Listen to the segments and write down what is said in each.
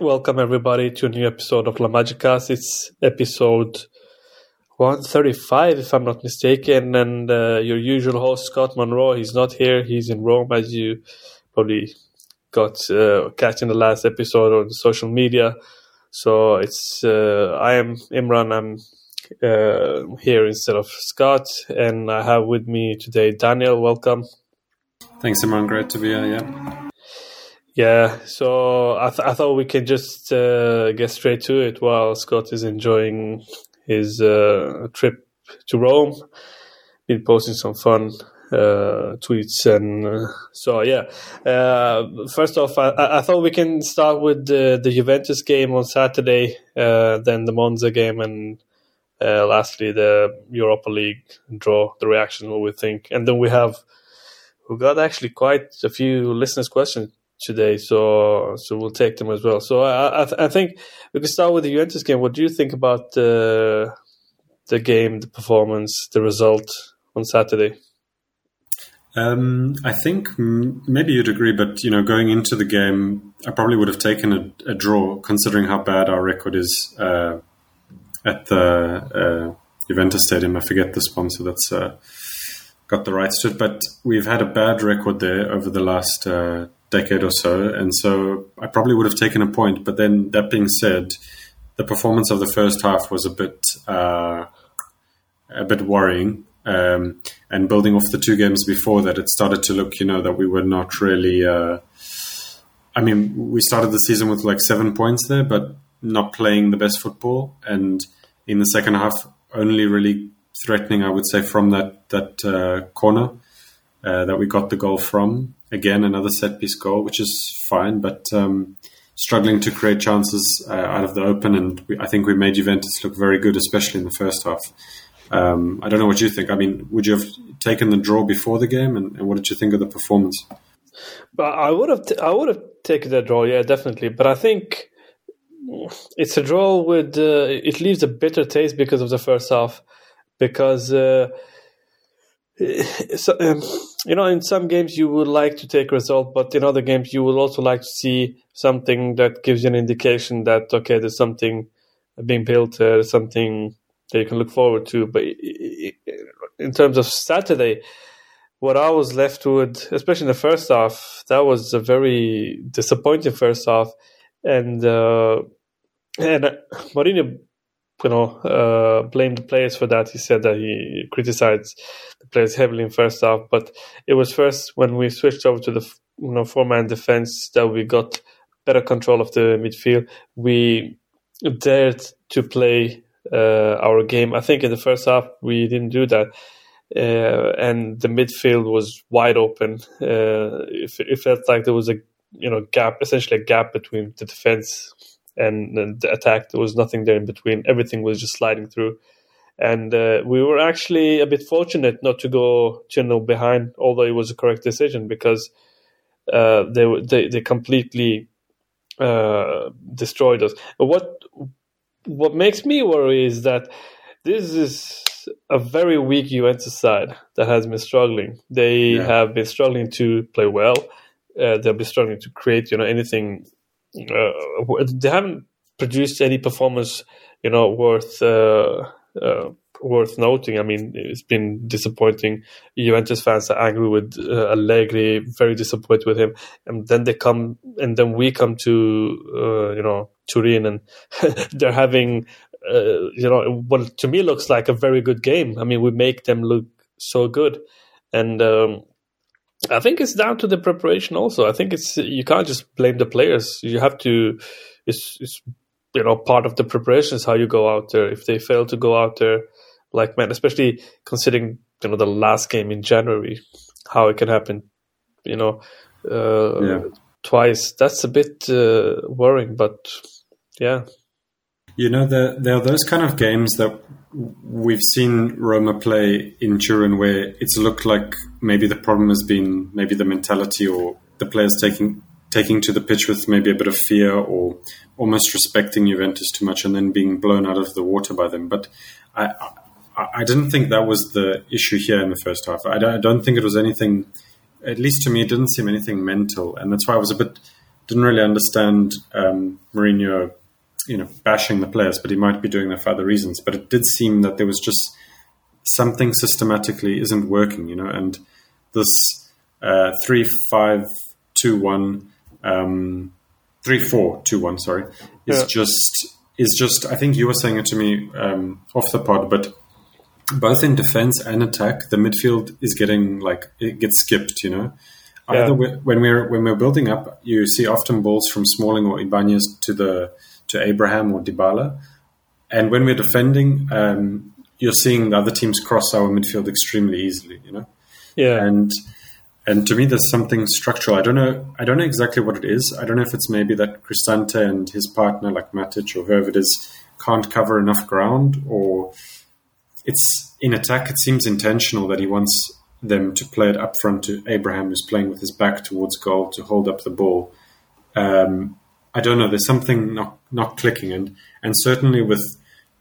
Welcome everybody to a new episode of La Magicast. It's episode 135, if I'm not mistaken, and uh, your usual host Scott Monroe. He's not here; he's in Rome, as you probably got uh, catching the last episode on social media. So it's uh, I am Imran. I'm uh, here instead of Scott, and I have with me today Daniel. Welcome. Thanks, Imran. Great to be here. Yeah. Yeah, so I, th- I thought we could just uh, get straight to it while Scott is enjoying his uh, trip to Rome. Been posting some fun uh, tweets and uh, so yeah. Uh, first off, I, I, thought we can start with the, the Juventus game on Saturday, uh, then the Monza game, and lastly the Europa League draw. The reaction, what we think, and then we have we got actually quite a few listeners' questions today, so so we'll take them as well. So I I, I think we can start with the Juventus game. What do you think about the the game, the performance, the result on Saturday? Um, I think maybe you'd agree, but you know, going into the game, I probably would have taken a, a draw, considering how bad our record is uh, at the uh, Juventus Stadium. I forget the sponsor that's uh, got the rights to it, but we've had a bad record there over the last uh, decade or so, and so I probably would have taken a point. But then, that being said, the performance of the first half was a bit uh, a bit worrying. Um, and building off the two games before that, it started to look, you know, that we were not really. Uh, I mean, we started the season with like seven points there, but not playing the best football, and in the second half, only really threatening, I would say, from that that uh, corner uh, that we got the goal from. Again, another set piece goal, which is fine, but um, struggling to create chances uh, out of the open. And we, I think we made Juventus look very good, especially in the first half. Um, I don't know what you think. I mean, would you have taken the draw before the game, and, and what did you think of the performance? But I would have, t- I would have taken the draw, yeah, definitely. But I think it's a draw with uh, it leaves a bitter taste because of the first half, because. Uh, so, um, you know, in some games you would like to take result, but in other games you would also like to see something that gives you an indication that okay, there's something being built, uh, something that you can look forward to. But in terms of Saturday, what I was left with, especially in the first half, that was a very disappointing first half, and uh, and Mourinho you know, uh, blamed the players for that. He said that he criticized the players heavily in first half, but it was first when we switched over to the you know four man defense that we got better control of the midfield. We dared to play uh, our game. I think in the first half we didn't do that. Uh, and the midfield was wide open. Uh, it, it felt like there was a you know gap, essentially a gap between the defense and, the attack. There was nothing there in between. Everything was just sliding through. And uh, we were actually a bit fortunate not to go 2 0 behind, although it was a correct decision because uh, they, they they completely uh, destroyed us. But what what makes me worry is that this is a very weak Juventus side that has been struggling. They yeah. have been struggling to play well. Uh, they've been struggling to create, you know, anything uh, they haven't produced any performance, you know, worth uh, uh, worth noting. I mean, it's been disappointing. Juventus fans are angry with uh, Allegri, very disappointed with him, and then they come, and then we come to uh, you know Turin, and they're having uh, you know what to me looks like a very good game. I mean, we make them look so good, and. Um, I think it's down to the preparation. Also, I think it's you can't just blame the players. You have to. It's, it's you know part of the preparation is how you go out there. If they fail to go out there, like man, especially considering you know the last game in January, how it can happen, you know, uh, yeah. twice. That's a bit uh, worrying, but yeah. You know, there, there are those kind of games that we've seen Roma play in Turin where it's looked like maybe the problem has been maybe the mentality or the players taking taking to the pitch with maybe a bit of fear or almost respecting Juventus too much and then being blown out of the water by them. But I, I, I didn't think that was the issue here in the first half. I don't, I don't think it was anything, at least to me, it didn't seem anything mental. And that's why I was a bit didn't really understand um, Mourinho, you know, bashing the players, but he might be doing that for other reasons. But it did seem that there was just something systematically isn't working, you know, and this uh, three five two one um, three four two one sorry is yeah. just is just I think you were saying it to me um, off the pod, but both in defense and attack, the midfield is getting like it gets skipped. You know, yeah. either when we're when we're building up, you see often balls from Smalling or Ibanez to the to Abraham or Dybala, and when we're defending, um, you're seeing the other teams cross our midfield extremely easily. You know, yeah, and and to me, there's something structural. I don't know. I don't know exactly what it is. I don't know if it's maybe that Cristante and his partner, like Matic or whoever it is, can't cover enough ground, or it's in attack. It seems intentional that he wants them to play it up front to Abraham, who's playing with his back towards goal, to hold up the ball. Um, I don't know. There's something not not clicking, and and certainly with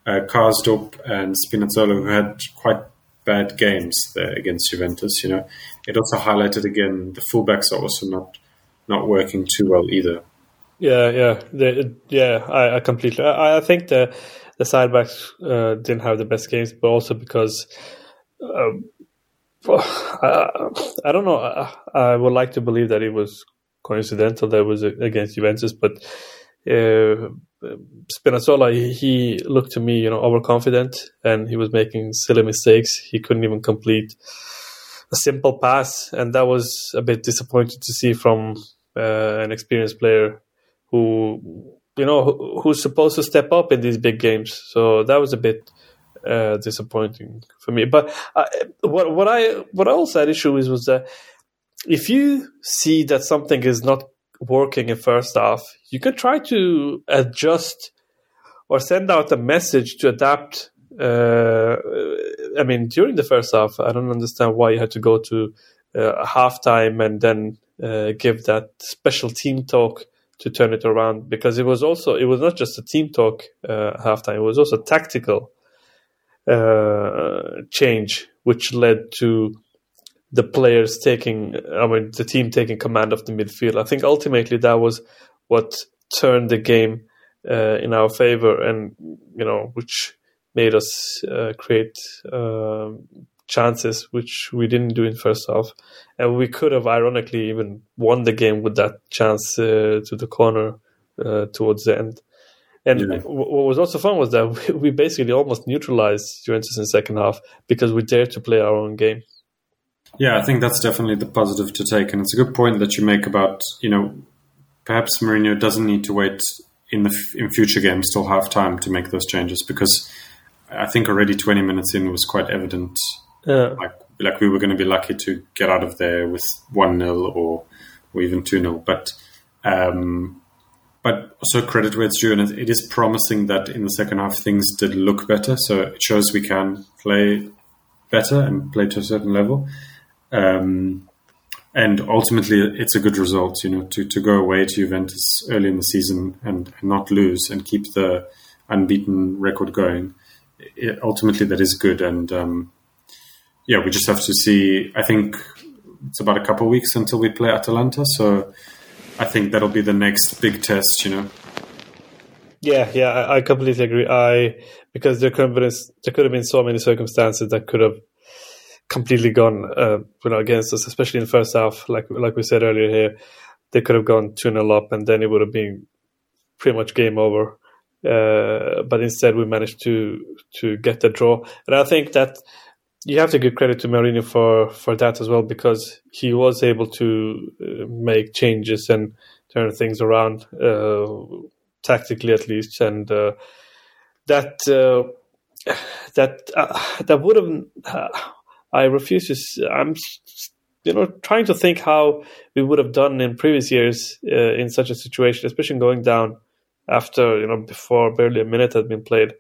uh, Karsdorp and Spinazzola, who had quite bad games there against Juventus. You know, it also highlighted again the fullbacks are also not not working too well either. Yeah, yeah, the, yeah. I, I completely. I, I, think the the side backs uh, didn't have the best games, but also because. Um, I, I, don't know. I, would like to believe that it was coincidental that was against Juventus, but uh, Spinazzola, he looked to me, you know, overconfident, and he was making silly mistakes. He couldn't even complete a simple pass, and that was a bit disappointing to see from uh, an experienced player who, you know, who, who's supposed to step up in these big games. So that was a bit uh, disappointing for me. But uh, what what I what I also had issue with was that if you see that something is not working in first half, you can try to adjust or send out a message to adapt. Uh, I mean, during the first half, I don't understand why you had to go to uh, halftime and then uh, give that special team talk to turn it around because it was also it was not just a team talk uh, halftime; it was also tactical uh, change, which led to the players taking, I mean, the team taking command of the midfield. I think ultimately that was what turned the game uh, in our favor, and you know, which made us uh, create uh, chances which we didn't do in first half, and we could have ironically even won the game with that chance uh, to the corner uh, towards the end. And yeah. what was also fun was that we basically almost neutralized Juventus in the second half because we dared to play our own game. Yeah, I think that's definitely the positive to take, and it's a good point that you make about you know perhaps Mourinho doesn't need to wait in the in future games till half time to make those changes because I think already 20 minutes in was quite evident. Yeah. Like like we were going to be lucky to get out of there with one 0 or or even two 0 but. Um, but also credit where it's due, and it is promising that in the second half things did look better. So it shows we can play better and play to a certain level. Um, and ultimately, it's a good result, you know, to, to go away to Juventus early in the season and, not lose and keep the unbeaten record going. It, ultimately, that is good. And um, yeah, we just have to see. I think it's about a couple of weeks until we play Atalanta. So I think that'll be the next big test, you know. Yeah, yeah, I, I completely agree. I because there could have been there could have been so many circumstances that could have completely gone uh, you know against us, especially in the first half. Like like we said earlier here, they could have gone two 0 up, and then it would have been pretty much game over. Uh, but instead, we managed to to get the draw, and I think that you have to give credit to Mourinho for for that as well because he was able to uh, make changes and turn things around uh, tactically at least, and uh, that uh, that that would have I refuse to. I'm, you know, trying to think how we would have done in previous years uh, in such a situation, especially going down after you know before barely a minute had been played.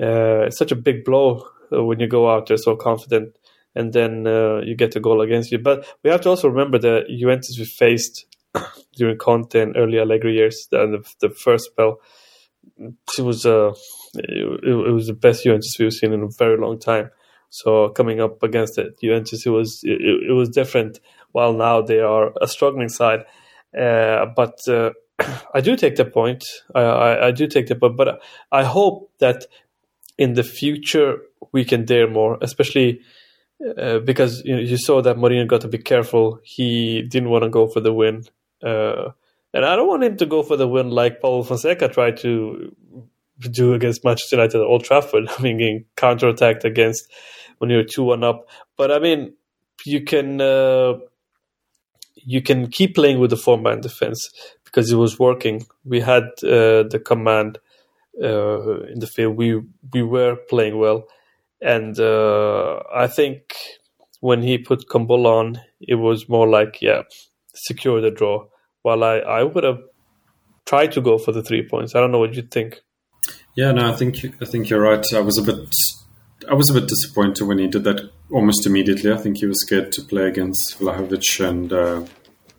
Uh, it's such a big blow uh, when you go out there so confident, and then uh, you get a goal against you. But we have to also remember the Juventus we faced during Conte and early Allegri years, the, the first spell. It was uh, it, it was the best Juventus we've seen in a very long time. So coming up against it, Juventus, it was it, it was different. While now they are a struggling side, Uh, but uh, I do take the point. I, I, I, do take the point, but I hope that in the future we can dare more, especially uh, because you, know, you saw that Mourinho got to be careful. He didn't want to go for the win, uh, and I don't want him to go for the win like Paulo Fonseca tried to do against Manchester United at Old Trafford. I mean, getting counter-attacked against when you're two one up. But I mean, you can uh, you can keep playing with the four man defense because it was working. We had uh, the command uh, in the field. We we were playing well, and uh, I think when he put Kumbulla on, it was more like yeah, secure the draw. While I I would have tried to go for the three points. I don't know what you think. Yeah, no, I think I think you're right. I was a bit I was a bit disappointed when he did that almost immediately. I think he was scared to play against Vlahovic and uh,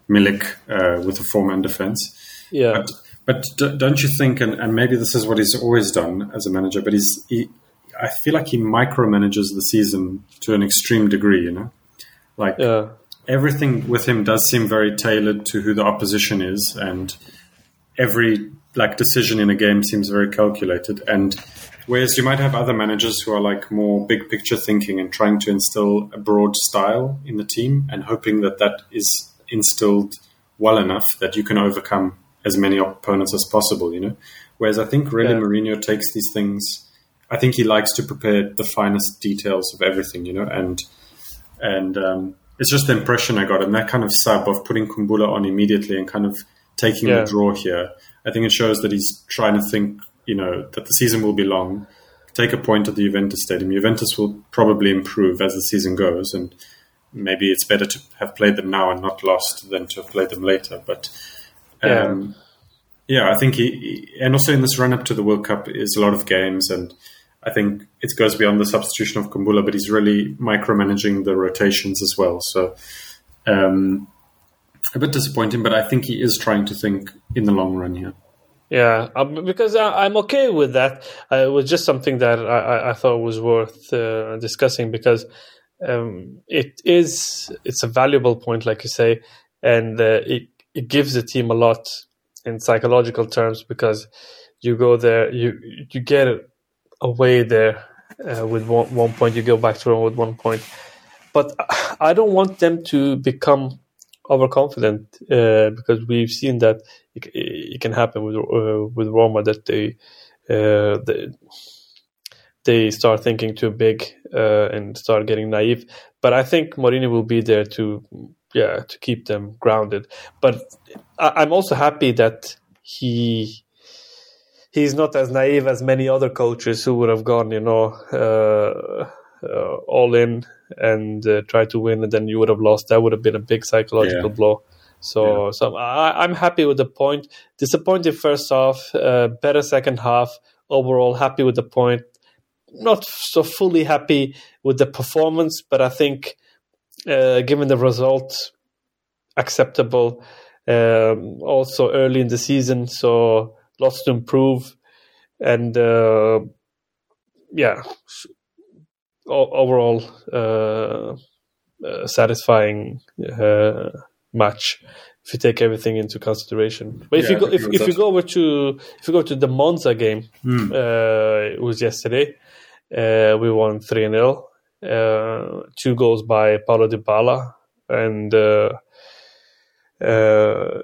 Milik uh, with a four-man defense. Yeah, but, but don't you think? And, and, maybe this is what he's always done as a manager. But he's he, I feel like he micromanages the season to an extreme degree. You know, like yeah. everything with him does seem very tailored to who the opposition is, and every like decision in a game seems very calculated. And whereas you might have other managers who are like more big picture thinking and trying to instill a broad style in the team and hoping that that is instilled well enough that you can overcome as many opponents as possible, you know. Whereas I think really yeah. Mourinho takes these things. I think he likes to prepare the finest details of everything, you know, and and um, it's just the impression I got, and that kind of sub of putting Kumbulla on immediately and kind of taking yeah. the draw here. I think it shows that he's trying to think, you know, that the season will be long. Take a point at the Juventus Stadium. Juventus will probably improve as the season goes, and maybe it's better to have played them now and not lost than to have played them later. But um, yeah. yeah, I think he, and also in this run up to the World Cup is a lot of games, and I think it goes beyond the substitution of Kumbulla, but he's really micromanaging the rotations as well. So um, a bit disappointing, but I think he is trying to think in the long run here. Yeah, um, because I, am okay with that. Uh, it was just something that I, I thought was worth uh, discussing because um, it is it's a valuable point, like you say, and uh, it it gives the team a lot in psychological terms because you go there, you you get away there uh, with one, one point, you go back to with one point, but I don't want them to become overconfident uh, because we've seen that it, it can happen with uh, with Roma that they, uh, they they start thinking too big uh, and start getting naive. But I think Mourinho will be there to yeah to keep them grounded. But I, am also happy that he he's not as naive as many other coaches who would have gone you know uh, all in and uh, try to win, and then you would have lost. That would have been a big psychological yeah. blow. So, yeah. so I, am happy with the point. Disappointed first half, uh, better second half. Overall, happy with the point. Not so fully happy with the performance, but I think, uh, given the result, acceptable. Um, also early in the season, so lots to improve, and uh, yeah, overall uh, uh, satisfying uh, match if you take everything into consideration. But if yeah, you go if, if you go over to if you go to the Monza game, mm. uh, it was yesterday. Uh, we won three 0 uh, Two goals by Paulo Dybala and uh,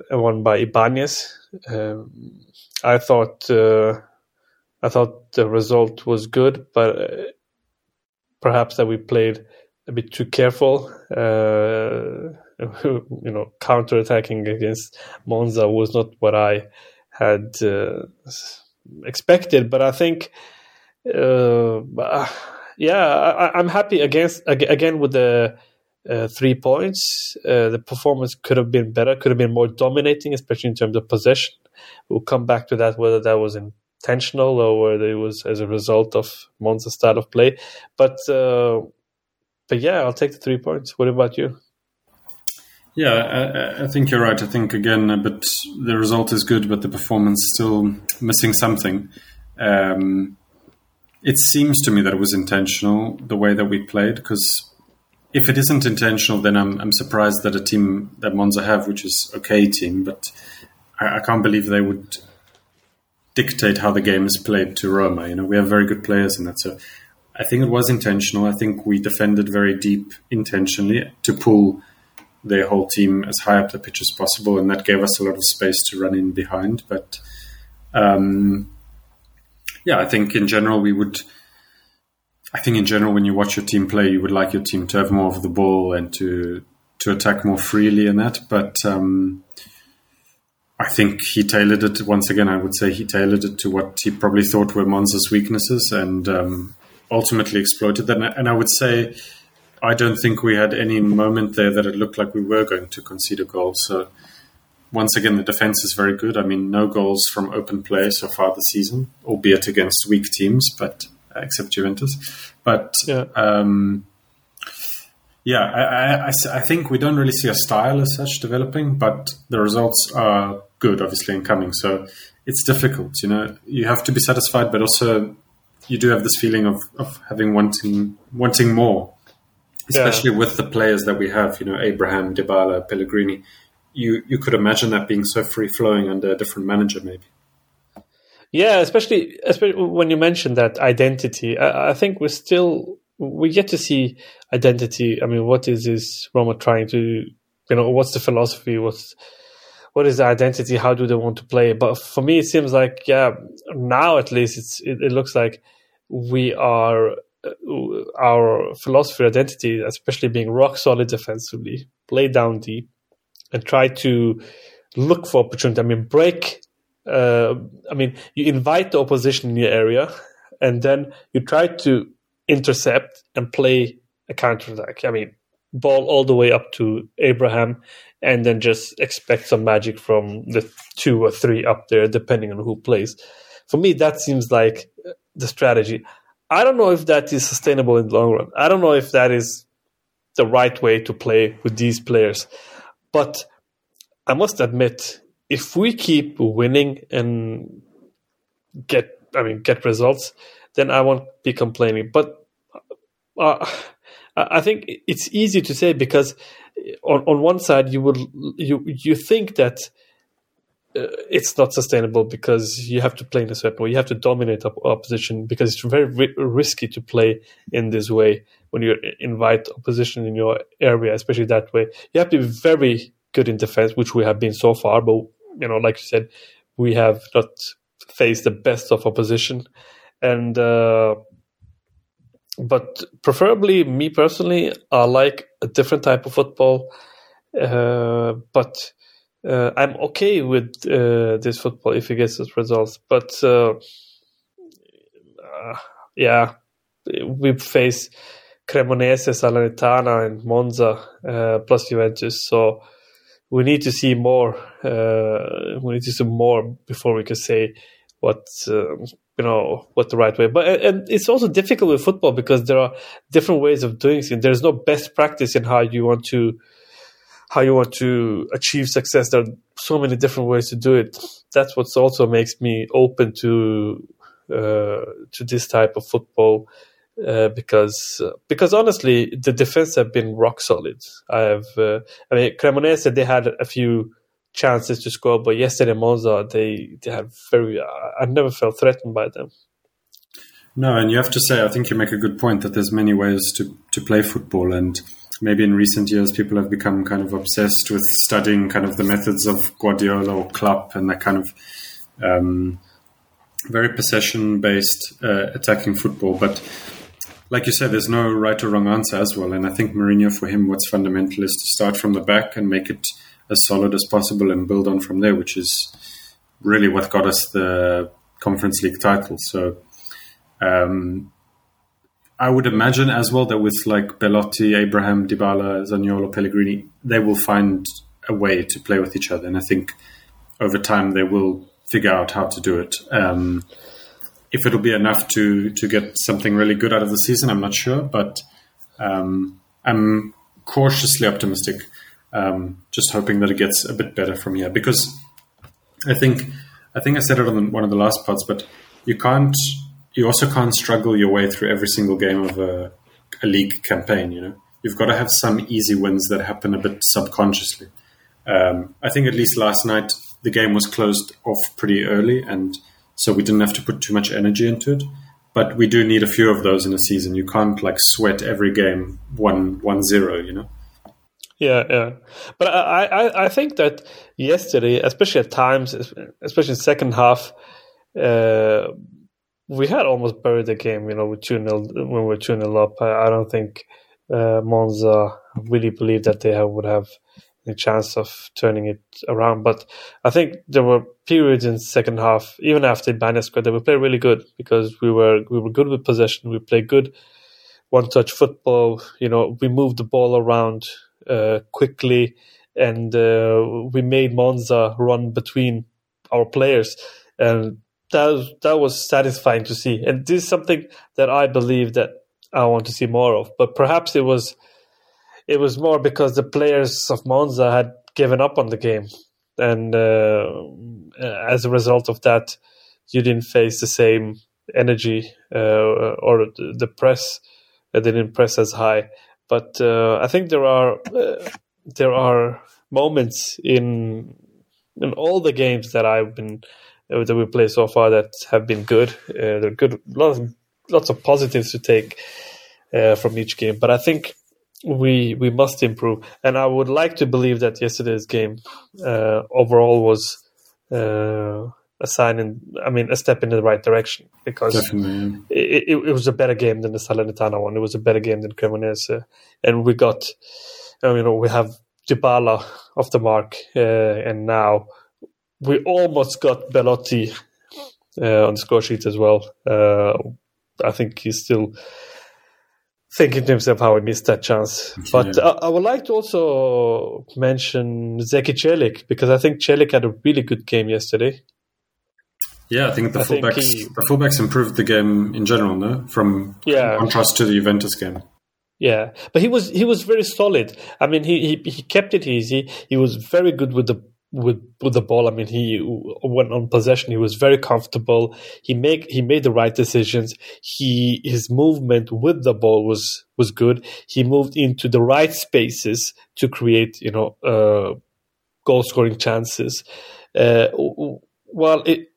one by Ibanez. Um, I thought I thought the result was good, but perhaps that we played a bit too careful. Uh, you know, counter-attacking against Monza was not what I had uh, expected. But I think, uh, yeah, I, am happy against again with the uh, three points. Uh, the performance could have been better, could have been more dominating, especially in terms of possession. We'll come back to that whether that was in intentional or whether it was as a result of Monza's style of play. But uh, but yeah, I'll take the three points. What about you? Yeah, I, I, think you're right. I think again, but the result is good, but the performance still missing something. Um, it seems to me that it was intentional the way that we played because if it isn't intentional, then I'm, I'm surprised that a team that Monza have, which is okay team, but I, I can't believe they would dictate how the game is played to Roma. You know, we have very good players in that. So I think it was intentional. I think we defended very deep intentionally to pull their whole team as high up the pitch as possible, and that gave us a lot of space to run in behind. But um, yeah, I think in general we would. I think in general, when you watch your team play, you would like your team to have more of the ball and to to attack more freely in that. But um, I think he tailored it once again. I would say he tailored it to what he probably thought were Monza's weaknesses, and um, ultimately exploited that. And I would say I don't think we had any moment there that it looked like we were going to concede a goal. So once again, the defense is very good. I mean, no goals from open play so far this season, albeit against weak teams, but except Juventus. But yeah, um, yeah I, I, I, think we don't really see a style as such developing, but the results are good, obviously, and coming. So it's difficult. You know, you have to be satisfied, but also you do have this feeling of, of having wanting wanting more especially yeah. with the players that we have, you know, Abraham, Dybala, Pellegrini. You you could imagine that being so free flowing under a different manager, maybe. Yeah, especially especially when you mentioned that identity. I, I think we're still we get to see identity. I mean, what is this Roma trying to, you know, what's the philosophy? What's what is the identity? How do they want to play? But for me, it seems like yeah, now at least it's it, it looks like we are uh, our philosophy identity, especially being rock solid defensively, play down deep, and try to look for opportunity. I mean, break. Uh, I mean, you invite the opposition in your area, and then you try to intercept and play a counter attack. I mean, ball all the way up to Abraham, and then just expect some magic from the two or three up there, depending on who plays. For me, that seems like the strategy. I don't know if that is sustainable in the long run. I don't know if that is the right way to play with these players. But I must admit, if we keep winning and get, I mean, get results, then I won't be complaining. But uh, I think it's easy to say because on on one side you would you you think that uh, it's not sustainable because you have to play in a certain or You have to dominate op- opposition because it's very ri- risky to play in this way when you invite opposition in your area, especially that way. You have to be very good in defense, which we have been so far. But you know, like you said, we have not faced the best of opposition, and uh, but preferably, me personally, I like a different type of football. Uh, but uh, I'm okay with uh, this football if he gets those results. But uh, uh yeah, we face Cremonese, Salernitana, and Monza uh, plus Juventus. So we need to see more. Uh, we need to see more before we can say what you know what the right way. But and it's also difficult with football because there are different ways of doing things. There's no best practice in how you want to how you want to achieve success. There are so many different ways to do it. That's what also makes me open to uh, to this type of football uh, because uh, because honestly, the defense have been rock solid. I have uh, I mean Cremonese they had a few chances to score, but yesterday Monza they they had very I never felt threatened by them. No, and you have to say I think you make a good point that there's many ways to to play football and maybe in recent years people have become kind of obsessed with studying kind of the methods of Guardiola or Klopp and that kind of um, very possession based uh, attacking football. But like you said, there's no right or wrong answer as well. And I think Mourinho, for him, what's fundamental is to start from the back and make it as solid as possible and build on from there, which is really what got us the Conference League title. So um, I would imagine as well that with like Belotti, Abraham, Dybala, Zaniolo, Pellegrini, they will find a way to play with each other, and I think over time they will figure out how to do it. Um, if it'll be enough to to get something really good out of the season, I'm not sure, but um, I'm cautiously optimistic. Um, just hoping that it gets a bit better from here because I think I think I said it on one of the last pods, but you can't you also can't struggle your way through every single game of a, a league campaign. You know, you've got to have some easy wins that happen a bit subconsciously. Um, I think at least last night the game was closed off pretty early, and so we didn't have to put too much energy into it. But we do need a few of those in a season. You can't like sweat every game one one zero, you know. Yeah, yeah. But I, I, I think that yesterday, especially at times, especially in second half, uh, we had almost buried the game. You know, with two 0 when we were two 0 up. I, I, don't think uh, Monza really believed that they have, would have any chance of turning it around. But I think there were periods in second half, even after Banesco, that we played really good because we were we were good with possession. We played good one touch football. You know, we moved the ball around quickly, and uh, we made Monza run between our players, and that that was satisfying to see. And this is something that I believe that I want to see more of. But perhaps it was it was more because the players of Monza had given up on the game, and uh, as a result of that, you didn't face the same energy uh, or the press. They didn't press as high. But uh, I think there are uh, there are moments in in all the games that I've been uh, that we played so far that have been good. Uh, they're good, lots of, lots of positives to take uh, from each game. But I think we we must improve, and I would like to believe that yesterday's game uh, overall was a sign in, I mean, a step in the right direction because it, it, it, was a better game than the Salernitana one. It was a better game than Cremonese, and we got, you know, we have Dybala off the mark, uh, and now we almost got Belotti uh, on the score sheet as well. Uh, I think he's still thinking to himself how he missed that chance. Yeah. But I, I, would like to also mention Zeki Celik because I think Celik had a really good game yesterday. Yeah, I think the I fullbacks think he, the fullbacks improved the game in general, no? From yeah. contrast to the Juventus game. Yeah, but he was he was very solid. I mean, he he, he kept it easy. He was very good with the with with the ball. I mean, he went on possession. He was very comfortable. He make he made the right decisions. He his movement with the ball was was good. He moved into the right spaces to create you know uh, goal scoring chances. Uh, well, it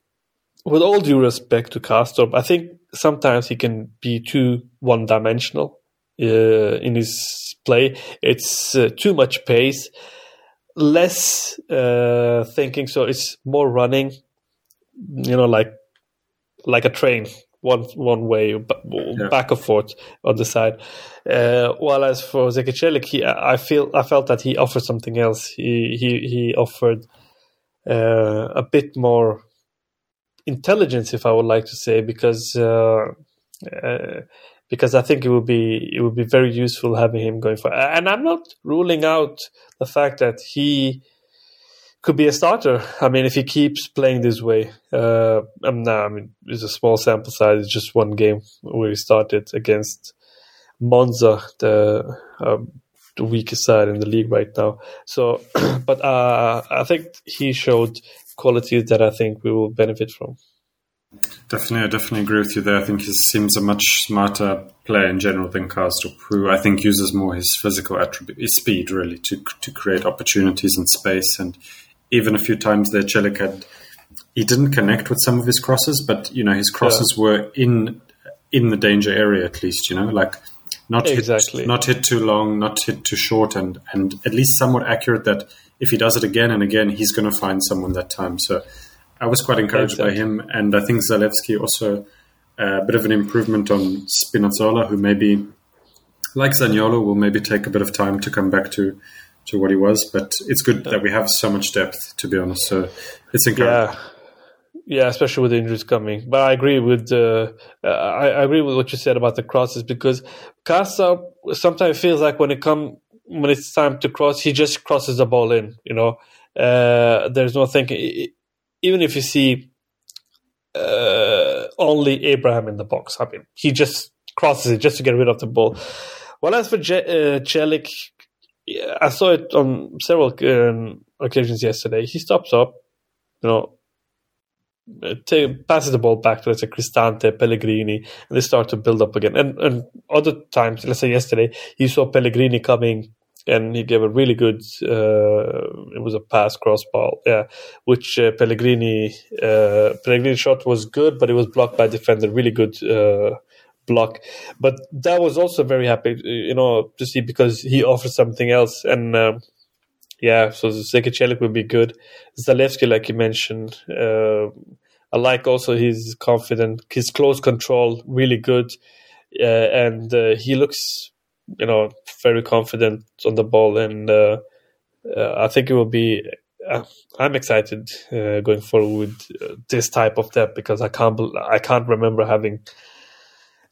with all due respect to Karsdorp, I think sometimes he can be too one dimensional uh, in his play. It's uh, too much pace, less uh, thinking. So it's more running, you know, like like a train, one one way, yeah. back and forth on the side. Uh, while as for Zeki Celik, he, I feel I felt that he offered something else. He he he offered uh, a bit more intelligence, if I would like to say, because uh, uh, because I think it would be it would be very useful having him going for. And I'm not ruling out the fact that he could be a starter. I mean, if he keeps playing this way, uh, I'm I mean, it's a small sample size. It's just one game where he started against Monza, the um, the weakest side in the league right now. So, but uh, I think he showed qualities that I think we will benefit from. Definitely, I definitely agree with you there. I think he seems a much smarter player in general than Karsdorp, who I think uses more his physical attribute, his speed, really, to to create opportunities in space. And even a few times there, Celik had he didn't connect with some of his crosses, but you know his crosses yeah. were in in the danger area at least. You know, like not exactly hit, not hit too long, not hit too short, and and at least somewhat accurate. That if he does it again and again, he's going to find someone that time. So I was quite encouraged by him, and I think Zalewski also uh, a bit of an improvement on Spinazzola, who maybe like Zaniolo will maybe take a bit of time to come back to to what he was. But it's good that we have so much depth, to be honest. So it's encouraging. Yeah yeah, especially with the injuries coming. But I agree with uh, I, I, agree with what you said about the crosses because Casa sometimes feels like when it come when it's time to cross, he just crosses the ball in. You know, uh, there's no thinking. Even if you see uh, only Abraham in the box, I mean, he just crosses it just to get rid of the ball. Well, as for Je- uh, Celik, I saw it on several um, occasions yesterday. He stops up, you know, passes the ball back to let's say Cristante, Pellegrini, and they start to build up again. And and other times, let's say yesterday, you saw Pellegrini coming and he gave a really good. Uh, it was a pass cross ball, yeah, which uh, Pellegrini uh, Pellegrini shot was good, but it was blocked by defender. Really good uh, block, but that was also very happy, you know, to see because he offered something else and. Yeah, so Zeki would be good. Zalewski, like you mentioned, uh, I like also his confident, his close control, really good, uh, and uh, he looks, you know, very confident on the ball, and uh, uh, I think it will be. Uh, I'm excited going forward with this type of depth because I can't, I can't remember having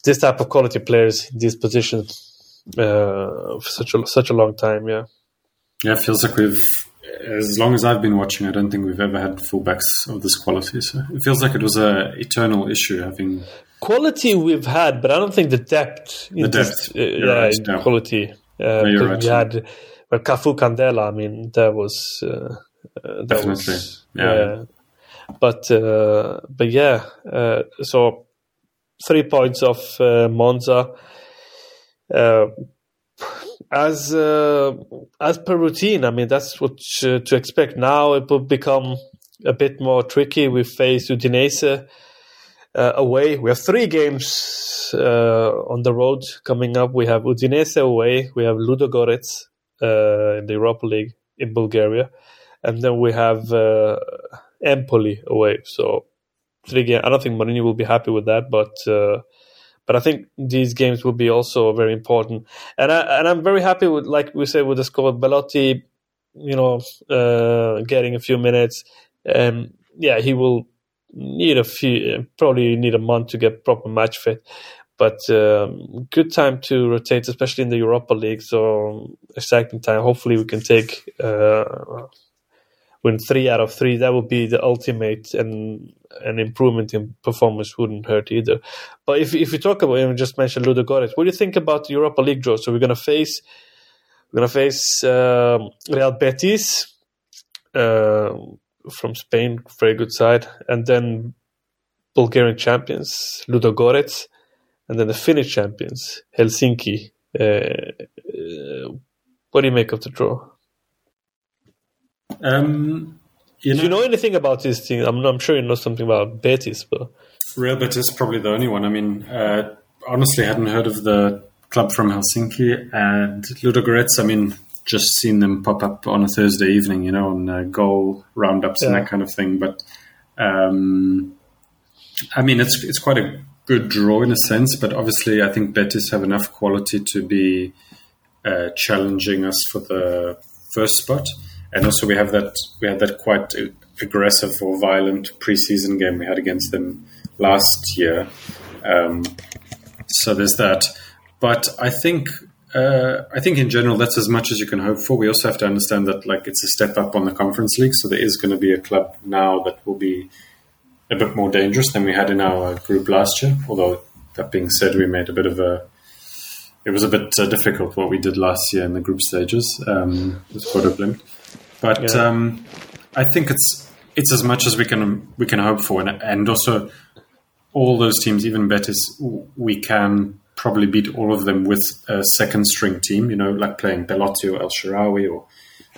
this type of quality players in these positions for such a such a long time. Yeah. Yeah, it feels like we've, as long as I've been watching, I don't think we've ever had fullbacks of this quality. So it feels like it was a eternal issue having quality we've had, but I don't think the depth. The depth, uh, yeah, right, in quality. Uh, no, right, we had well, Cafu Candela. I mean, that was uh, that definitely, was, yeah. But uh, but yeah, uh, so three points of uh, Monza as uh, as per routine, I mean that's what to, to, expect. Now it will become a bit more tricky. We face Udinese uh, away. We have three games uh, on the road coming up. We have Udinese away. We have Ludogorets uh, in the Europa League in Bulgaria, and then we have uh, Empoli away. So three games. I don't think Mourinho will be happy with that, but uh, but I think these games will be also very important. And I and I'm very happy with, like we said, with the score. Belotti, you know, uh, getting a few minutes. Um, yeah, he will need a few, probably need a month to get proper match fit. But um, good time to rotate, especially in the Europa League. So exciting time. Hopefully, we can take uh, win three out of three. That would be the ultimate and an improvement in performance wouldn't hurt either. But if if we talk about, you know, just mentioned Ludogorets, what do you think about the Europa League draw? So we're gonna face we're gonna face uh, Real Betis uh, from Spain, very good side, and then Bulgarian champions Ludogorets, and then the Finnish champions Helsinki. Uh, uh what do you make of the draw? Um, you know, Do you know anything about this thing? I'm, I'm sure you know something about Betis, but Real Betis probably the only one. I mean, uh, honestly, hadn't heard of the club from Helsinki and Ludogorets. I mean, just seen them pop up on a Thursday evening, you know, on uh, goal roundups yeah. and that kind of thing. But um, I mean, it's it's quite a good draw in a sense. But obviously, I think Betis have enough quality to be uh, challenging us for the first spot and also we have that we had that quite aggressive or violent preseason game we had against them last year. Um, so there's that. But I think uh, I think in general that's as much as you can hope for. We also have to understand that like it's a step up on the conference league, so there is going to be a club now that will be a bit more dangerous than we had in our group last year. Although that being said, we made a bit of a it was a bit uh, difficult what we did last year in the group stages um, with Bodo Glimt. But yeah. um, I think it's it's as much as we can we can hope for, and, and also all those teams, even Betis, we can probably beat all of them with a second string team. You know, like playing Belotti or El Shaarawy or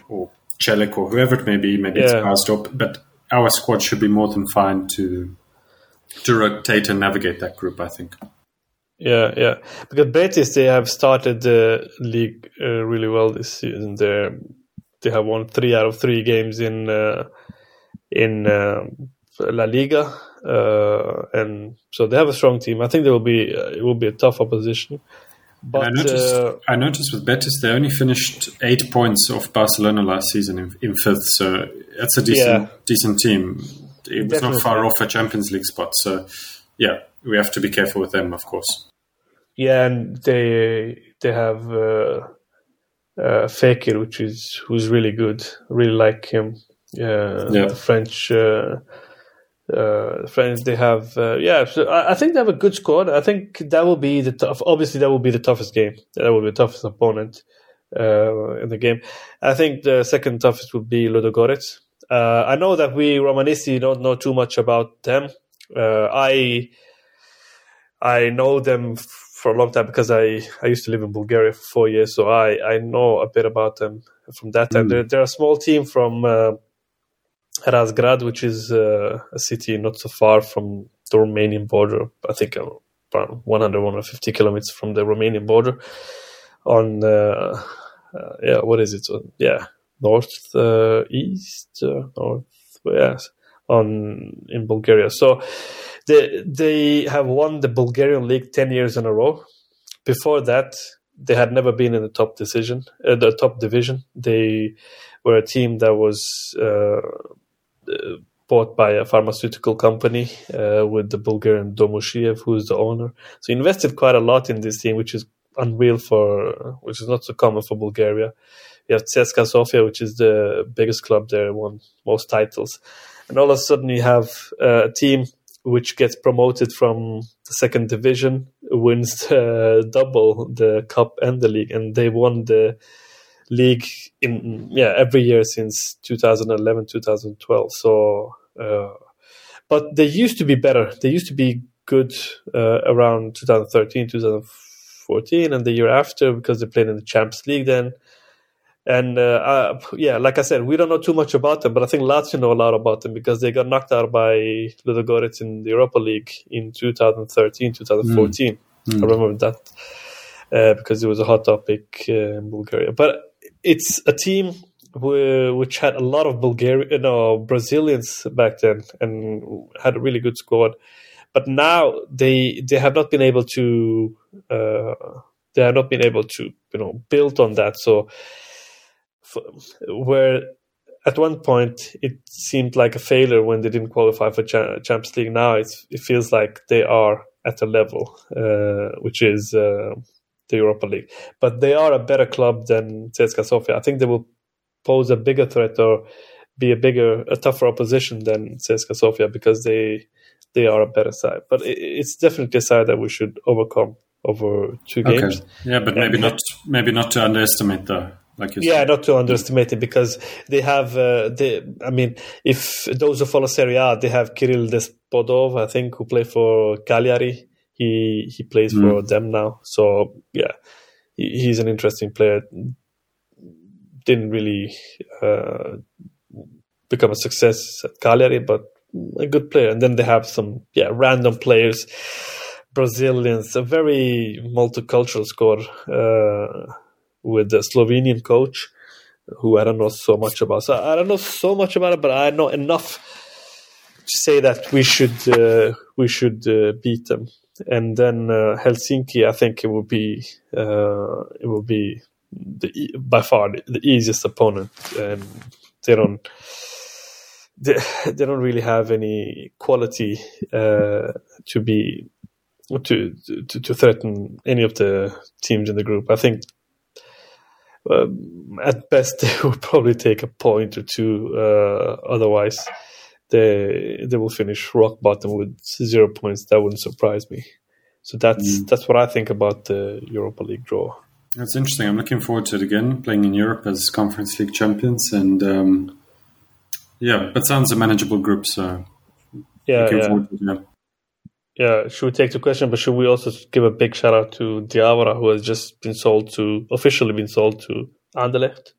or Celik or whoever it may be. Maybe yeah. it's Karsdorp, but our squad should be more than fine to to rotate and navigate that group. I think. Yeah, yeah. Because Betis, they have started the league uh, really well this season. They're they have won three out of three games in uh, in uh, La Liga, uh, and so they have a strong team. I think there will be uh, it will be a tough opposition. But I noticed, uh, I noticed with Betis they only finished eight points off Barcelona last season in, in fifth, so that's a decent yeah, decent team. It was definitely. not far off a Champions League spot, so yeah, we have to be careful with them, of course. Yeah, and they they have uh, uh, Fekir, which is who's really good. Really like him. Uh, yeah. The French. Uh, uh, French, they have, uh, yeah. So I, I, think they have a good squad. I think that will be the tough. Obviously, that will be the toughest game. That will be the toughest opponent uh, in the game. I think the second toughest would be Ludogorets. Uh, I know that we Romanisti don't know too much about them. Uh, I I know them for a long time because I, I used to live in Bulgaria for four years, so I, I know a bit about them from that time. Mm. They're, they're, a small team from uh, Razgrad, which is uh, a city not so far from the Romanian border. I think uh, around 100, 150 kilometers from the Romanian border. On uh, uh yeah, what is it? yeah, north uh, east, uh, north, yes, on in Bulgaria. So they they have won the Bulgarian league ten years in a row. Before that, they had never been in the top decision, uh, the top division. They were a team that was uh, uh bought by a pharmaceutical company uh, with the Bulgarian Domuschiev, who is the owner. So invested quite a lot in this team, which is unreal for, which is not so common for Bulgaria. You have CSKA Sofia, which is the biggest club there, won most titles, and all of a sudden you have uh, a team which gets promoted from the second division, wins the double, the cup and the league, and they won the league in yeah every year since 2011 2012 so uh, but they used to be better. They used to be good uh, around 2013 2014 and the year after because they played in the champions league then and uh, uh, yeah, like I said, we don't know too much about them, but I think Lazio know a lot about them because they got knocked out by Ludogorets in the Europa League in 2013, 2014. Mm. Mm. I remember that uh, because it was a hot topic uh, in Bulgaria. But it's a team which had a lot of Bulgarian, you know, Brazilians back then and had a really good squad. But now they they have not been able to uh, they have not been able to you know build on that. So where at one point it seemed like a failure when they didn't qualify for Champions League. Now it feels like they are at a level uh, which is uh, the Europa League, but they are a better club than CSKA Sofia. I think they will pose a bigger threat or be a bigger, a tougher opposition than CSKA Sofia because they they are a better side. But it's definitely a side that we should overcome over two games. Okay. Yeah, but maybe not maybe not to underestimate the like yeah, not to underestimate it because they have. Uh, they, I mean, if those who follow Serie A, they have Kirill Despodov, I think, who played for Cagliari. He he plays mm. for them now. So yeah, he, he's an interesting player. Didn't really uh, become a success at Cagliari, but a good player. And then they have some yeah random players, Brazilians, a very multicultural squad. Uh, with the Slovenian coach, who I don't know so much about. So I don't know so much about it, but I know enough to say that we should uh, we should uh, beat them. And then uh, Helsinki, I think it will be uh, it will be the, by far the, the easiest opponent, and they don't they, they don't really have any quality uh, to be to, to to threaten any of the teams in the group. I think uh, at best they will probably take a point or two. Uh, otherwise, they they will finish rock bottom with zero points. That wouldn't surprise me. So that's mm. that's what I think about the Europa League draw. That's interesting. I'm looking forward to it again, playing in Europe as Conference League champions, and um, yeah, but sounds a manageable group. So yeah, yeah. Yeah, should we take the question? But should we also give a big shout out to Diawara, who has just been sold to officially been sold to Anderlecht?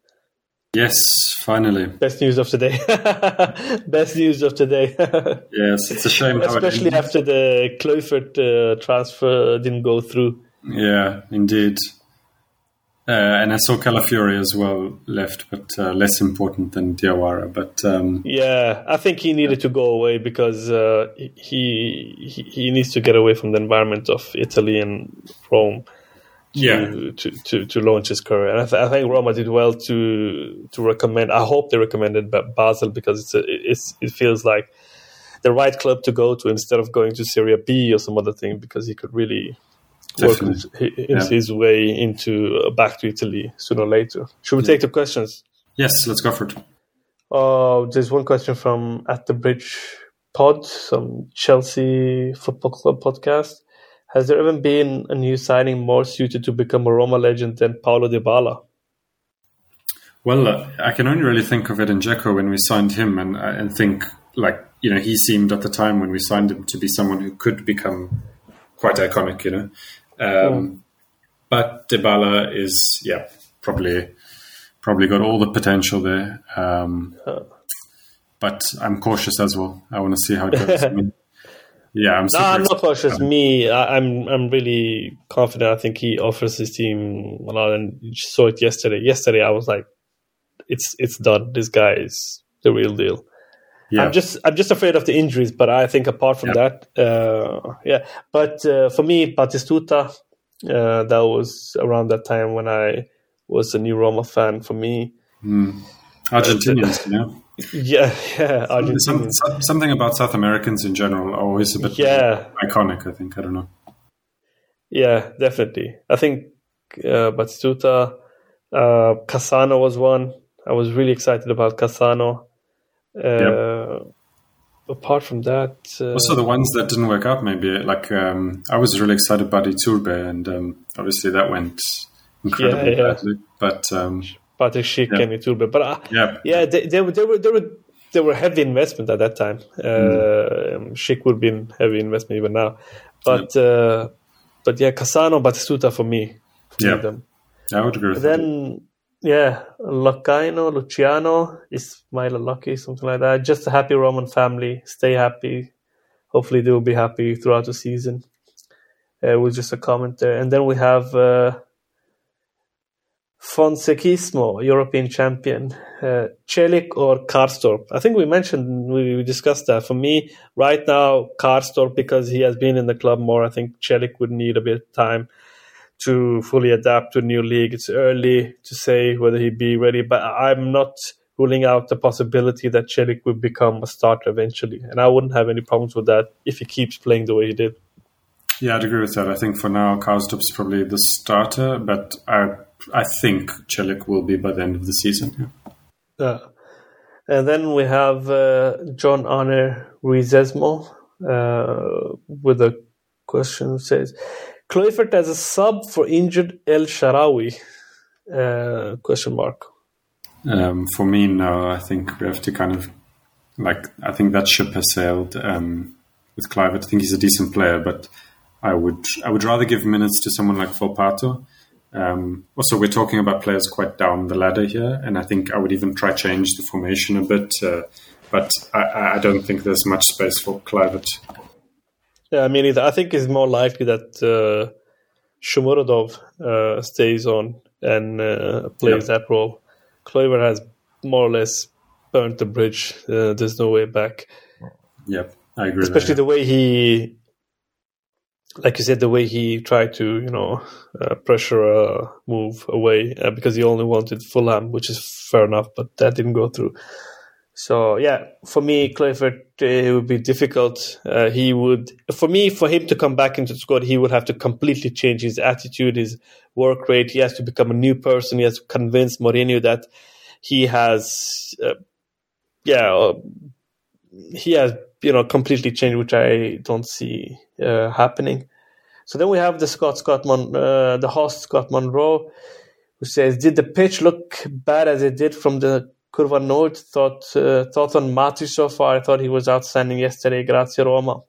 Yes, finally. Best news of today. Best news of today. yes, it's a shame. Especially after the Kluivert uh, transfer didn't go through. Yeah, indeed. Uh, and I saw Calafiori as well left, but uh, less important than Diawara. But um, yeah, I think he needed to go away because uh, he, he, he needs to get away from the environment of Italy and Rome. To, yeah. to, to, to launch his career, and I, th- I, think Roma did well to to recommend. I hope they recommended Basel because it's, a, it's it feels like the right club to go to instead of going to Serie B or some other thing because he could really work yeah. his way into uh, back to Italy sooner or later. Should we yeah. take the questions? Yes, let's go for it. Uh, there's one question from At the Bridge Pod, some Chelsea Football Club podcast. Has there ever been a new signing more suited to become a Roma legend than Paulo Dybala? Well, uh, I can only really think of Edin Dzeko when we signed him, and uh, and think like you know he seemed at the time when we signed him to be someone who could become quite iconic, you know. Um, But Dybala is yeah probably probably got all the potential there. Um, but I'm cautious as well. I want to see how it goes. I mean, yeah, I'm. No, I'm not cautious. Me, I, I'm I'm really confident. I think he offers his team a lot, and you saw it yesterday. Yesterday, I was like, "It's it's done. This guy is the real deal." Yeah, I'm just I'm just afraid of the injuries, but I think apart from that, uh, yeah. But uh, for me, Batistuta, uh, that was around that time when I was a new Roma fan. For me, Argentinians, you know. yeah, yeah, Some, some- something about South Americans in general are always a bit yeah, iconic. I think I don't know. yeah, definitely. I think uh, Batistuta, uh, Cassano was one. I was really excited about Cassano. Uh, Apart from that, uh, Also, the ones that didn't work out, maybe like um, I was really excited about Iturbe, and um, obviously that went incredibly Yeah, yeah. badly. But um, Schick Yeah. and Iturbe, but uh, yeah, Yeah, they, they, were- they were they were they were heavy investment at that time. Uh, Schick would be in heavy investment even now, but uh, but yeah, Cassano, Batistuta for me. Yeah. them. I would agree with that. Yeah, Locaino, Luciano, Ismail Lucky, something like that. Just a happy Roman family. Stay happy. Hopefully, they will be happy throughout the season. Uh, it was just a comment there, and then we have. Uh, European champion, uh, Celik or Karsdorp. I think we mentioned, we, we discussed that. For me, right now, Karsdorp, because he has been in the club more, I think Celik would need a bit of time to fully adapt to a new league. It's early to say whether he'd be ready, but I'm not ruling out the possibility that Celik would become a starter eventually. And I wouldn't have any problems with that if he keeps playing the way he did. Yeah, I'd agree with that. I think for now, Karsdorp's probably the starter, but I I think Celik will be by the end of the season. Yeah. Yeah. And then we have uh, John Arne Rizesmo uh, with a question says Kluivert as a sub for injured El Shaarawy? Uh, question mark. Um, for me, no. I think we have to kind of like. I think that ship has sailed um, with Clive. I think he's a decent player, but I would I would rather give minutes to someone like Volpato. Um, also, we're talking about players quite down the ladder here, and I think I would even try change the formation a bit. Uh, but I, I don't think there's much space for Kluivert. Yeah, I mean, it, I think it's more likely that uh, Shomurodov uh, stays on and uh, plays that role. Kluivert has more or less burnt the bridge. Uh, there's no way back. Yep, I agree. especially there. the way he like you said the way he tried to you know uh, pressure a move away uh, because he only wanted Fulham which is fair enough but that didn't go through so yeah for me Clifford uh, it would be difficult. Uh, he would for me for him to come back into the squad he would have to completely change his attitude his work rate. He has to become a new person. He has to convince Mourinho that he has uh, yeah uh, he has you know completely changed, which I don't see uh, happening. So then we have the Scott Scott Mon- uh, the host Scott Monroe, who says, "Did the pitch look bad as it did from the Curva Nord? Thought uh, thoughts on Matic so far? I thought he was outstanding yesterday. Grazie Roma."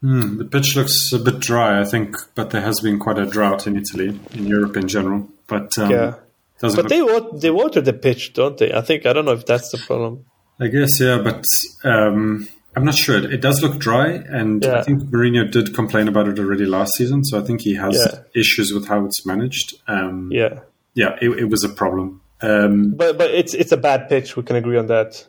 Hmm, the pitch looks a bit dry, I think, but there has been quite a drought in Italy, in Europe in general. But um, Yeah. But look- they wa- they water the pitch, don't they? I think I don't know if that's the problem. I guess, yeah, but um, I'm not sure. It does look dry, and Yeah. I think Mourinho did complain about it already last season. So I think he has Yeah. issues with how it's managed. Um, Yeah, yeah, it, it was a problem. Um, but but it's it's a bad pitch. We can agree on that.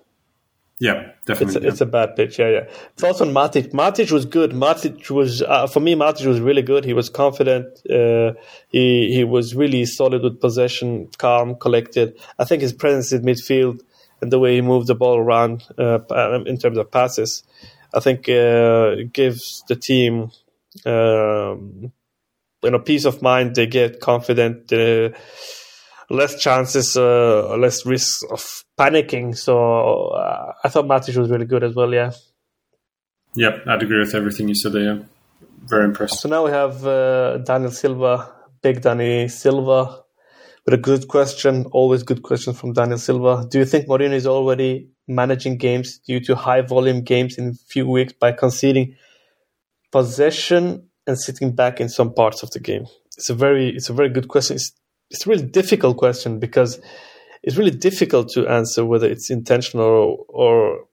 yeah, It's definitely. a, yeah. it's a bad pitch, yeah, yeah. Thoughts on Matic? Matic was good. Matic was uh, for me. Matic was really good. He was confident. Uh, he he was really solid with possession, calm, collected. I think his presence in midfield and the way he moved the ball around uh, in terms of passes, I think uh, gives the team um, you know peace of mind. They get confident. Less chances, uh, less risk of panicking. So uh, I thought Matic was really good as well. Yeah. Yep, I'd agree with everything you said there. Very impressed. So now we have uh, Daniel Silva, Big Danny Silva, But a good question, always good question from Daniel Silva. Do you think Mourinho is already managing games due to high volume games in a few weeks by conceding possession and sitting back in some parts of the game? It's a very it's a very good question. It's it's a really difficult question because it's really difficult to answer whether it's intentional or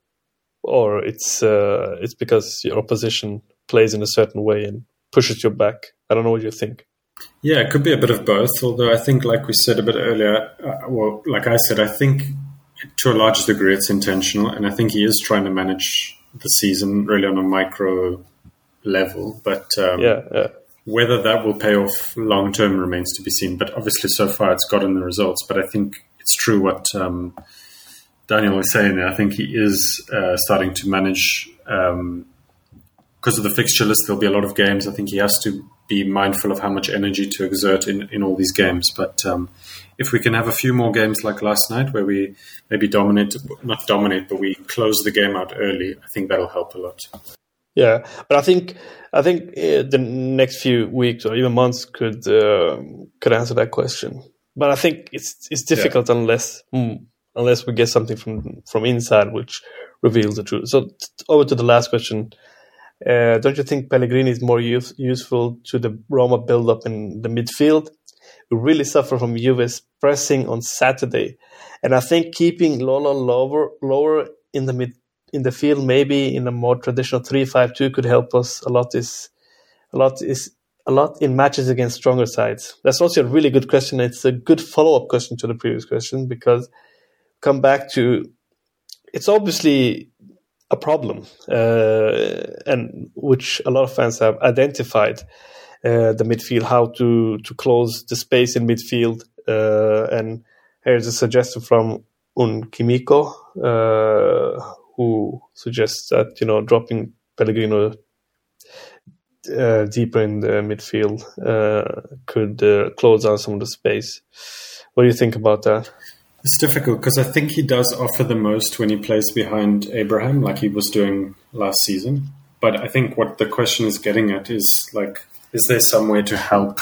or it's uh, it's because your opposition plays in a certain way and pushes you back. I don't know what you think. Yeah, it could be a bit of both. Although I think, like we said a bit earlier, uh, well, like I said, I think to a large degree it's intentional, and I think he is trying to manage the season really on a micro level. But um, yeah, yeah. Whether that will pay off long term remains to be seen. But obviously, so far it's gotten the results. But I think it's true what um, Daniel was saying. I think he is uh, starting to manage. Um, because of the fixture list, there'll be a lot of games. I think he has to be mindful of how much energy to exert in, in all these games. But um, if we can have a few more games like last night, where we maybe dominate, not dominate, but we close the game out early, I think that'll help a lot. Yeah, but I think I think uh, the next few weeks or even months could uh, could answer that question. But I think it's it's difficult yeah. unless mm, unless we get something from from inside which reveals the truth. So over to the last question. Uh, don't you think Pellegrini is more use, useful to the Roma build-up in the midfield? We really suffer from Juve's pressing on Saturday, and I think keeping Lolo lower lower in the mid in the field, maybe in a more traditional three-five-two, could help us a lot. Is a lot is a lot in matches against stronger sides. That's also a really good question. It's a good follow-up question to the previous question because come back to it's obviously a problem, uh, and which a lot of fans have identified uh, the midfield, how to to close the space in midfield. Uh, and here's a suggestion from Un Kimiko, uh, who suggests that you know dropping Pellegrini uh, deeper in the midfield uh, could close down some of the space. What do you think about that? It's difficult because I think he does offer the most when he plays behind Abraham, like he was doing last season. But I think what the question is getting at is like, is there some way to help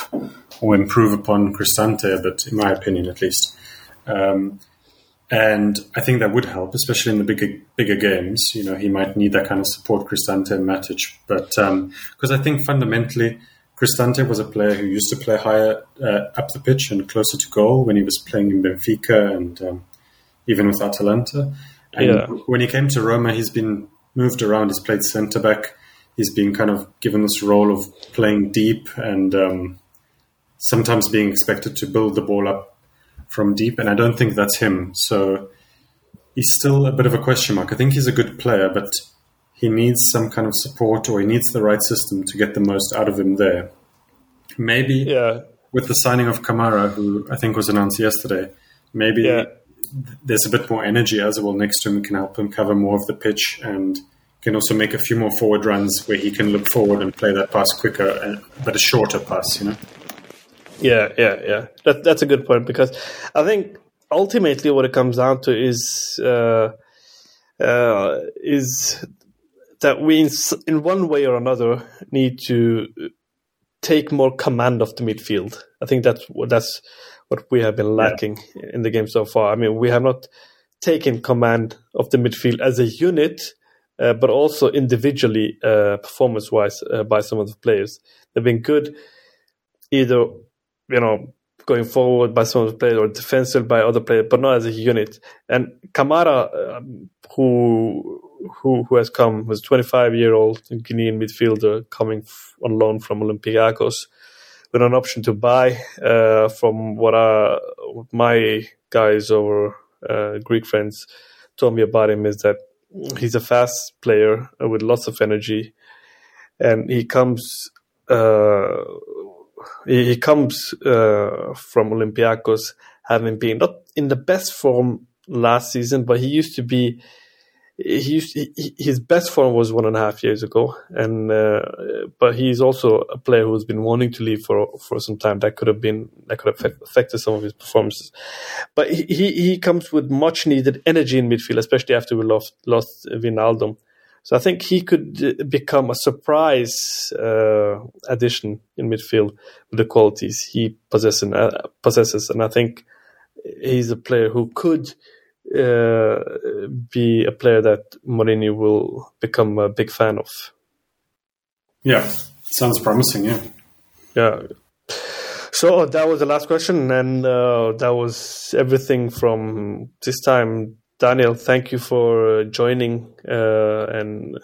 or improve upon Cristante a bit, in my opinion, at least? Um, and I think that would help, especially in the bigger bigger games. You know, he might need that kind of support, Cristante and Matic. But because um, I think fundamentally, Cristante was a player who used to play higher uh, up the pitch and closer to goal when he was playing in Benfica and um, even with Atalanta. And yeah. when he came to Roma, he's been moved around. He's played centre back. He's been kind of given this role of playing deep and um, sometimes being expected to build the ball up from deep. And I don't think that's him. So he's still a bit of a question mark. I think he's a good player, but he needs some kind of support or he needs the right system to get the most out of him there. Maybe yeah. with the signing of Kamara, who I think was announced yesterday, maybe yeah. there's a bit more energy as well next to him, can help him cover more of the pitch and can also make a few more forward runs where he can look forward and play that pass quicker, uh, but a shorter pass, you know? Yeah, yeah, yeah. That, that's a good point because I think ultimately what it comes down to is uh, uh, is that we, in, in one way or another, need to take more command of the midfield. I think that's that's what we have been lacking yeah. in the game so far. I mean, we have not taken command of the midfield as a unit, uh, but also individually, uh, performance-wise, uh, by some of the players. They've been good, either you know going forward by some players or defensive by other players, but not as a unit. And Kamara, um, who who who has come was 25 year old Guinean midfielder coming on loan from Olympiacos with an option to buy. Uh, from what, I, what my guys or uh, Greek friends told me about him is that he's a fast player with lots of energy, and he comes. Uh, he, comes uh, from Olympiacos, having been not in the best form last season, but he used to be he, used, he, his best form was one and a half years ago, and uh, but he's also a player who's been wanting to leave for for some time. That could have been that could have affected some of his performances. But he he comes with much needed energy in midfield, especially after we lost lost Wijnaldum. So I think he could become a surprise uh, addition in midfield with the qualities he possesses. Uh, possesses, and I think he's a player who could uh, be a player that Mourinho will become a big fan of. Yeah, sounds promising. Yeah, yeah. So that was the last question, and uh, that was everything from this time. Daniel, thank you for joining uh, and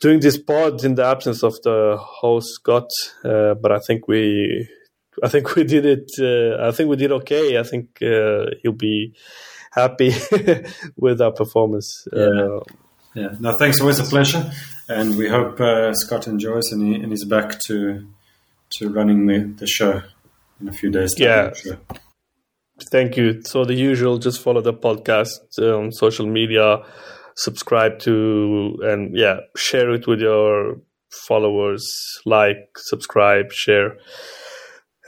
doing this pod in the absence of the host Scott. Uh, but I think we, I think we did it. Uh, I think we did okay. I think uh, he'll be happy with our performance. Yeah. Uh, yeah. No, thanks. Always a pleasure, and we hope Scott enjoys and, he, and he's back to to running the, the show in a few days. yeah. Sure. Thank you. So the usual, just follow the podcast on social media, subscribe to, and yeah, share it with your followers. Like, subscribe, share,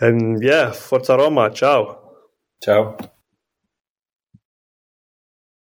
and yeah, Forza Roma. Ciao. Ciao.